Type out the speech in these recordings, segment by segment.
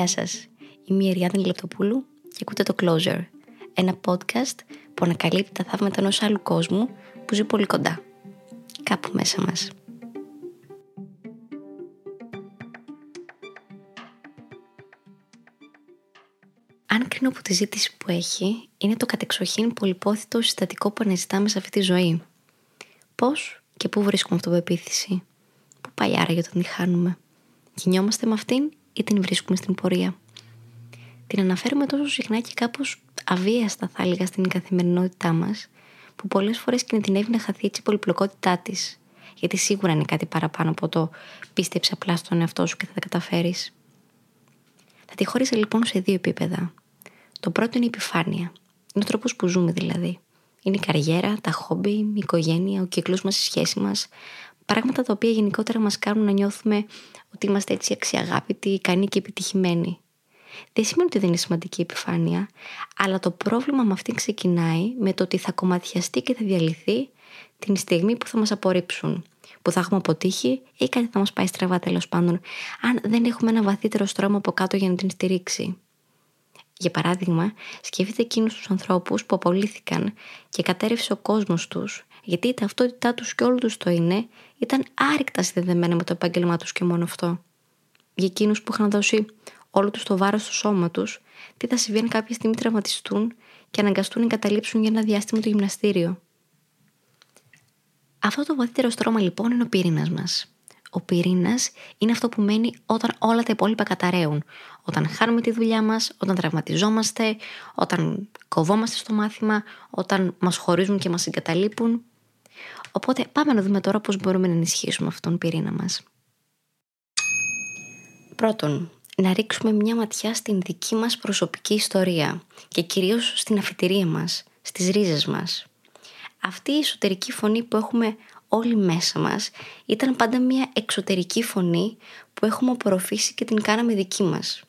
Γεια σας, είμαι η Εριάδη Λεπτοπούλου και ακούτε το Closer, ένα podcast που ανακαλύπτει τα θαύματα ενός άλλου κόσμου που ζει πολύ κοντά, κάπου μέσα μας. Αν κρίνω από τη ζήτηση που έχει, είναι το κατεξοχήν πολυπόθητο συστατικό που αναζητάμε σε αυτή τη ζωή. Πώς και πού βρίσκουμε αυτοπεποίθηση, πού πάει άραγε όταν τη χάνουμε; Κινιόμαστε με αυτήν ή την βρίσκουμε στην πορεία. Την αναφέρουμε τόσο συχνά και κάπως αβίαστα, θα έλεγα, στην καθημερινότητά μας, που πολλές φορές κινδυνεύει να χαθεί έτσι η πολυπλοκότητά της. Γιατί σίγουρα είναι κάτι παραπάνω από το πίστεψε απλά στον εαυτό σου και θα τα καταφέρεις. Θα τη χώρισα λοιπόν σε δύο επίπεδα. Το πρώτο είναι η επιφάνεια. Είναι ο τρόπος που ζούμε δηλαδή. Είναι η καριέρα, τα χόμπι, η οικογένεια, ο κύκλος μας, η σχέση μας. Πράγματα τα οποία γενικότερα μας κάνουν να νιώθουμε ότι είμαστε έτσι αξιαγάπητοι, ικανοί και επιτυχημένοι. Δεν σημαίνει ότι δεν είναι σημαντική η επιφάνεια, αλλά το πρόβλημα με αυτήν ξεκινάει με το ότι θα κομματιαστεί και θα διαλυθεί την στιγμή που θα μας απορρίψουν, που θα έχουμε αποτύχει ή κάτι θα μας πάει στραβά τέλος πάντων, αν δεν έχουμε ένα βαθύτερο στρώμα από κάτω για να την στηρίξει. Για παράδειγμα, σκεφτείτε εκείνους τους ανθρώπους που απολύθηκαν και κατέρευσε ο κόσμος τους, γιατί η ταυτότητά τους και όλο τους το είναι ήταν άρρηκτα συνδεδεμένα με το επάγγελμά τους και μόνο αυτό. Για εκείνους που είχαν δώσει όλο τους το βάρος στο σώμα τους, τι θα συμβεί αν κάποια στιγμή τραυματιστούν και αναγκαστούν να εγκαταλείψουν για ένα διάστημα το γυμναστήριο. Αυτό το βαθύτερο στρώμα λοιπόν είναι ο πυρήνας μας. Ο πυρήνας είναι αυτό που μένει όταν όλα τα υπόλοιπα καταραίουν. Όταν χάνουμε τη δουλειά μας, όταν τραυματιζόμαστε, όταν κοβόμαστε στο μάθημα, όταν μας χωρίζουν και μας εγκαταλείπουν. Οπότε πάμε να δούμε τώρα πώς μπορούμε να ενισχύσουμε αυτόν τον πυρήνα μας. Πρώτον, να ρίξουμε μια ματιά στην δική μας προσωπική ιστορία και κυρίως στην αφιτηρία μας, στις ρίζες μας. Αυτή η εσωτερική φωνή που έχουμε όλοι μέσα μας ήταν πάντα μια εξωτερική φωνή που έχουμε απορροφήσει και την κάναμε δική μας.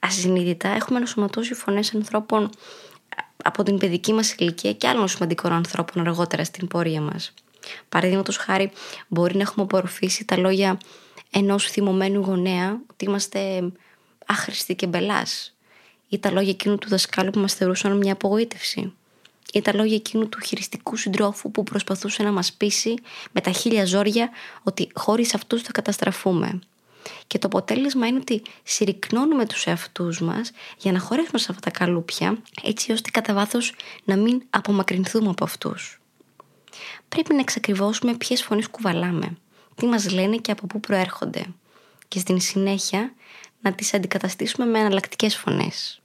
Ασυνείδητα έχουμε ενσωματώσει φωνές ανθρώπων από την παιδική μας ηλικία και άλλων σημαντικών ανθρώπων αργότερα στην πορεία μας. Παραδείγματος χάρη, μπορεί να έχουμε απορροφήσει τα λόγια ενός θυμωμένου γονέα ότι είμαστε άχρηστοι και μπελάς, ή τα λόγια εκείνου του δασκάλου που μας θεωρούσαν μια απογοήτευση, ή τα λόγια εκείνου του χειριστικού συντρόφου που προσπαθούσε να μας πείσει με τα χίλια ζόρια ότι χωρίς αυτούς θα καταστραφούμε. Και το αποτέλεσμα είναι ότι συρρυκνώνουμε τους εαυτούς μας για να χωρέσουμε σε αυτά τα καλούπια έτσι ώστε κατά βάθος να μην απομακρυνθούμε από αυτούς πρέπει να εξακριβώσουμε ποιες φωνές κουβαλάμε, τι μας λένε και από πού προέρχονται και στην συνέχεια να τις αντικαταστήσουμε με εναλλακτικές φωνές.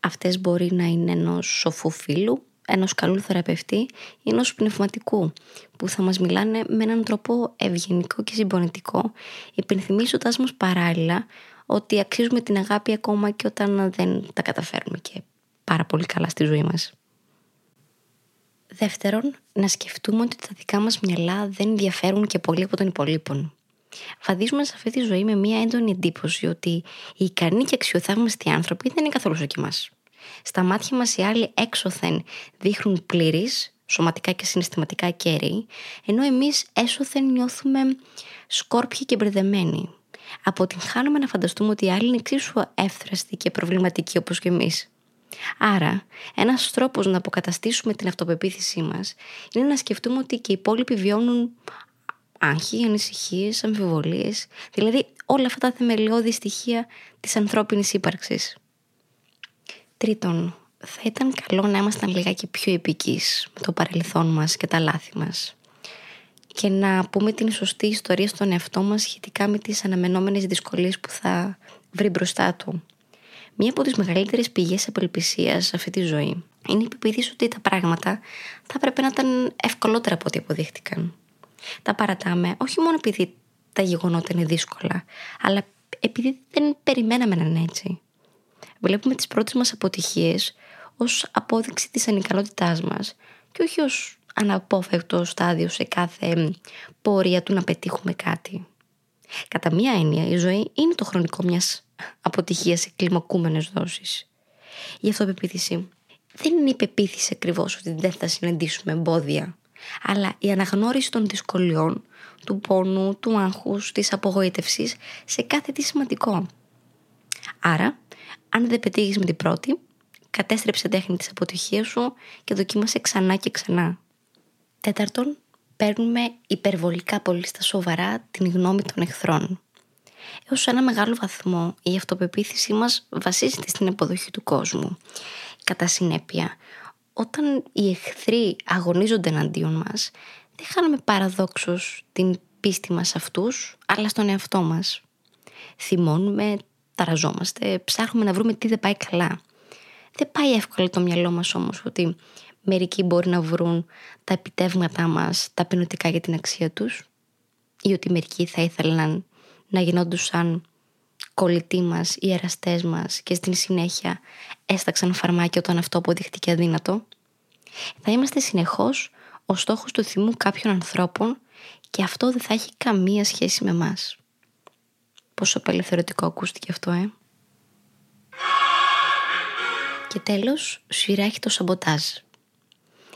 Αυτές μπορεί να είναι ενός σοφού φίλου, ενός καλού θεραπευτή ή ενός πνευματικού που θα μας μιλάνε με έναν τρόπο ευγενικό και συμπονετικό υπενθυμίζοντας μας παράλληλα ότι αξίζουμε την αγάπη ακόμα και όταν δεν τα καταφέρουμε και πάρα πολύ καλά στη ζωή μας. Δεύτερον, να σκεφτούμε ότι τα δικά μας μυαλά δεν διαφέρουν και πολύ από των υπολείπων. Βαδίζουμε σε αυτή τη ζωή με μια έντονη εντύπωση ότι οι ικανοί και αξιοθαύμαστοι άνθρωποι δεν είναι καθόλου σαν και εμάς. Στα μάτια μας οι άλλοι έξωθεν δείχνουν πλήρης, σωματικά και συναισθηματικά κέρι, ενώ εμείς έσωθεν νιώθουμε σκόρπιοι και μπερδεμένοι. Αποτυγχάνουμε να φανταστούμε ότι οι άλλοι είναι εξίσου εύθραστοι και προβληματικοί όπως και εμείς. Άρα, ένας τρόπος να αποκαταστήσουμε την αυτοπεποίθησή μας είναι να σκεφτούμε ότι και οι υπόλοιποι βιώνουν άγχη, ανησυχίες, αμφιβολίες, δηλαδή όλα αυτά τα θεμελιώδη στοιχεία της ανθρώπινης ύπαρξης. Τρίτον, θα ήταν καλό να ήμασταν λιγάκι πιο επικείς με το παρελθόν μας και τα λάθη μας και να πούμε την σωστή ιστορία στον εαυτό μας σχετικά με τις αναμενόμενες δυσκολίες που θα βρει μπροστά του. Μία από τις μεγαλύτερες πηγές απελπισίας σε αυτή τη ζωή είναι η πεποίθηση ότι τα πράγματα θα έπρεπε να ήταν ευκολότερα από ό,τι αποδείχτηκαν. Τα παρατάμε όχι μόνο επειδή τα γεγονότα είναι δύσκολα, αλλά επειδή δεν περιμέναμε να είναι έτσι. Βλέπουμε τις πρώτες μας αποτυχίες ως απόδειξη της ανικανότητάς μας και όχι ως αναπόφευκτο στάδιο σε κάθε πορεία του να πετύχουμε κάτι. Κατά μία έννοια, η ζωή είναι το χρονικό μιας αποτυχίας σε κλιμακούμενες δόσεις. Η αυτοπεποίθηση δεν είναι η πεποίθηση ακριβώς ότι δεν θα συναντήσουμε εμπόδια, αλλά η αναγνώριση των δυσκολιών, του πόνου, του άγχους, της απογοήτευσης σε κάθε τι σημαντικό. Άρα, αν δεν πετύχεις με την πρώτη, κατέστρεψε τέχνη της αποτυχίας σου και δοκίμασε ξανά και ξανά. Τέταρτον, παίρνουμε υπερβολικά πολύ στα σοβαρά την γνώμη των εχθρών. Έως ένα μεγάλο βαθμό η αυτοπεποίθησή μας βασίζεται στην αποδοχή του κόσμου. Κατά συνέπεια, όταν οι εχθροί αγωνίζονται εναντίον μας, δεν χάνουμε παραδόξως την πίστη μας αυτούς, αλλά στον εαυτό μας. Θυμώνουμε, ταραζόμαστε, ψάχνουμε να βρούμε τι δεν πάει καλά. Δεν πάει εύκολα το μυαλό μας όμως ότι μερικοί μπορεί να βρουν τα επιτεύγματά μας, τα πενωτικά για την αξία τους ή ότι μερικοί θα ήθελαν να γινόντουσαν κολλητοί μας ή εραστές μας και στην συνέχεια έσταξαν φαρμάκια όταν αυτό αποδείχτηκε αδύνατο. Θα είμαστε συνεχώς ο στόχος του θυμού κάποιων ανθρώπων και αυτό δεν θα έχει καμία σχέση με μας. Πόσο απελευθερωτικό ακούστηκε αυτό, ε. Και τέλος, σειρά έχει το σαμποτάζ.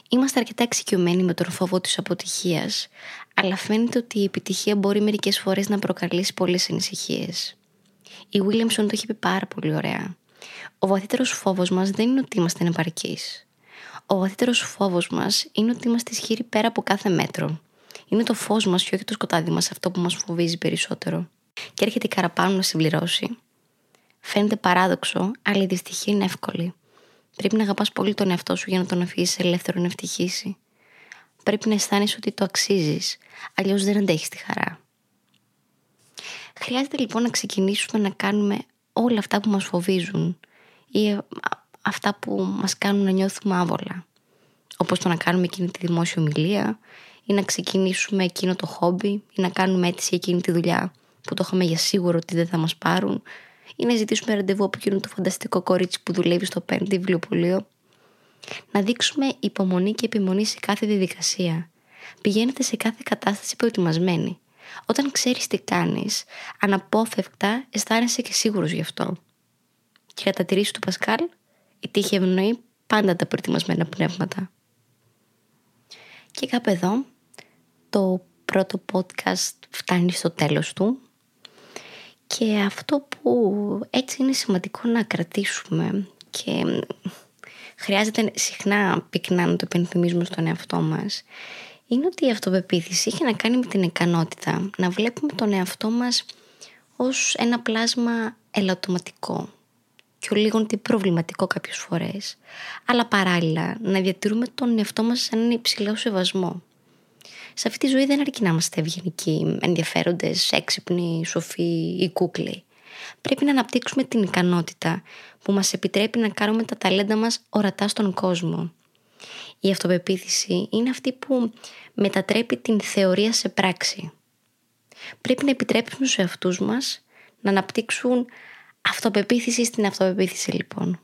Είμαστε αρκετά εξοικειωμένοι με τον φόβο της αποτυχίας, αλλά φαίνεται ότι η επιτυχία μπορεί μερικές φορές να προκαλέσει πολλές ανησυχίες. Η Williamson το έχει πει πάρα πολύ ωραία. Ο βαθύτερος φόβος μας δεν είναι ότι είμαστε ανεπαρκείς. Ο βαθύτερος φόβος μας είναι ότι είμαστε ισχυροί πέρα από κάθε μέτρο. Είναι το φως μας και όχι το σκοτάδι μας αυτό που μας φοβίζει περισσότερο. Και έρχεται η καραπάνου να συμπληρώσει. Φαίνεται παράδοξο, αλλά η δυστυχία είναι εύκολη. Πρέπει να αγαπάς πολύ τον εαυτό σου για να τον αφήσεις ελεύθερο να ευτυχήσει. Πρέπει να αισθάνεσαι ότι το αξίζεις, αλλιώς δεν αντέχεις τη χαρά. Χρειάζεται λοιπόν να ξεκινήσουμε να κάνουμε όλα αυτά που μας φοβίζουν ή αυτά που μας κάνουν να νιώθουμε άβολα. Όπως το να κάνουμε εκείνη τη δημόσια ομιλία ή να ξεκινήσουμε εκείνο το χόμπι ή να κάνουμε αίτηση εκείνη τη δουλειά που το είχαμε για σίγουρο ότι δεν θα μας πάρουν ή να ζητήσουμε ραντεβού από εκείνο το φανταστικό κορίτσι που δουλεύει στο πέμπτη βιβλιοπωλείο. Να δείξουμε υπομονή και επιμονή σε κάθε διαδικασία. Πηγαίνετε σε κάθε κατάσταση προετοιμασμένη. Όταν ξέρεις τι κάνεις, αναπόφευκτα αισθάνεσαι και σίγουρος γι' αυτό. Και κατά τη ρίση του Πασκάλ, η τύχη ευνοεί πάντα τα προετοιμασμένα πνεύματα. Και κάπου εδώ, το πρώτο podcast φτάνει στο τέλος του. Και αυτό που έτσι είναι σημαντικό να κρατήσουμε και χρειάζεται συχνά πυκνά να το επενθυμίζουμε στον εαυτό μας είναι ότι η αυτοπεποίθηση έχει να κάνει με την ικανότητα να βλέπουμε τον εαυτό μας ως ένα πλάσμα ελαττωματικό και ο λίγο προβληματικό κάποιες φορές αλλά παράλληλα να διατηρούμε τον εαυτό μας σαν ένα υψηλό σεβασμό σε αυτή τη ζωή δεν αρκεί να είμαστε ευγενικοί, ενδιαφέροντες, έξυπνοι, σοφοί ή κούκλοι. Πρέπει να αναπτύξουμε την ικανότητα που μας επιτρέπει να κάνουμε τα ταλέντα μας ορατά στον κόσμο. Η αυτοπεποίθηση είναι αυτή που μετατρέπει την θεωρία σε πράξη. Πρέπει να επιτρέψουμε στους εαυτούς μας να αναπτύξουν αυτοπεποίθηση στην αυτοπεποίθηση λοιπόν.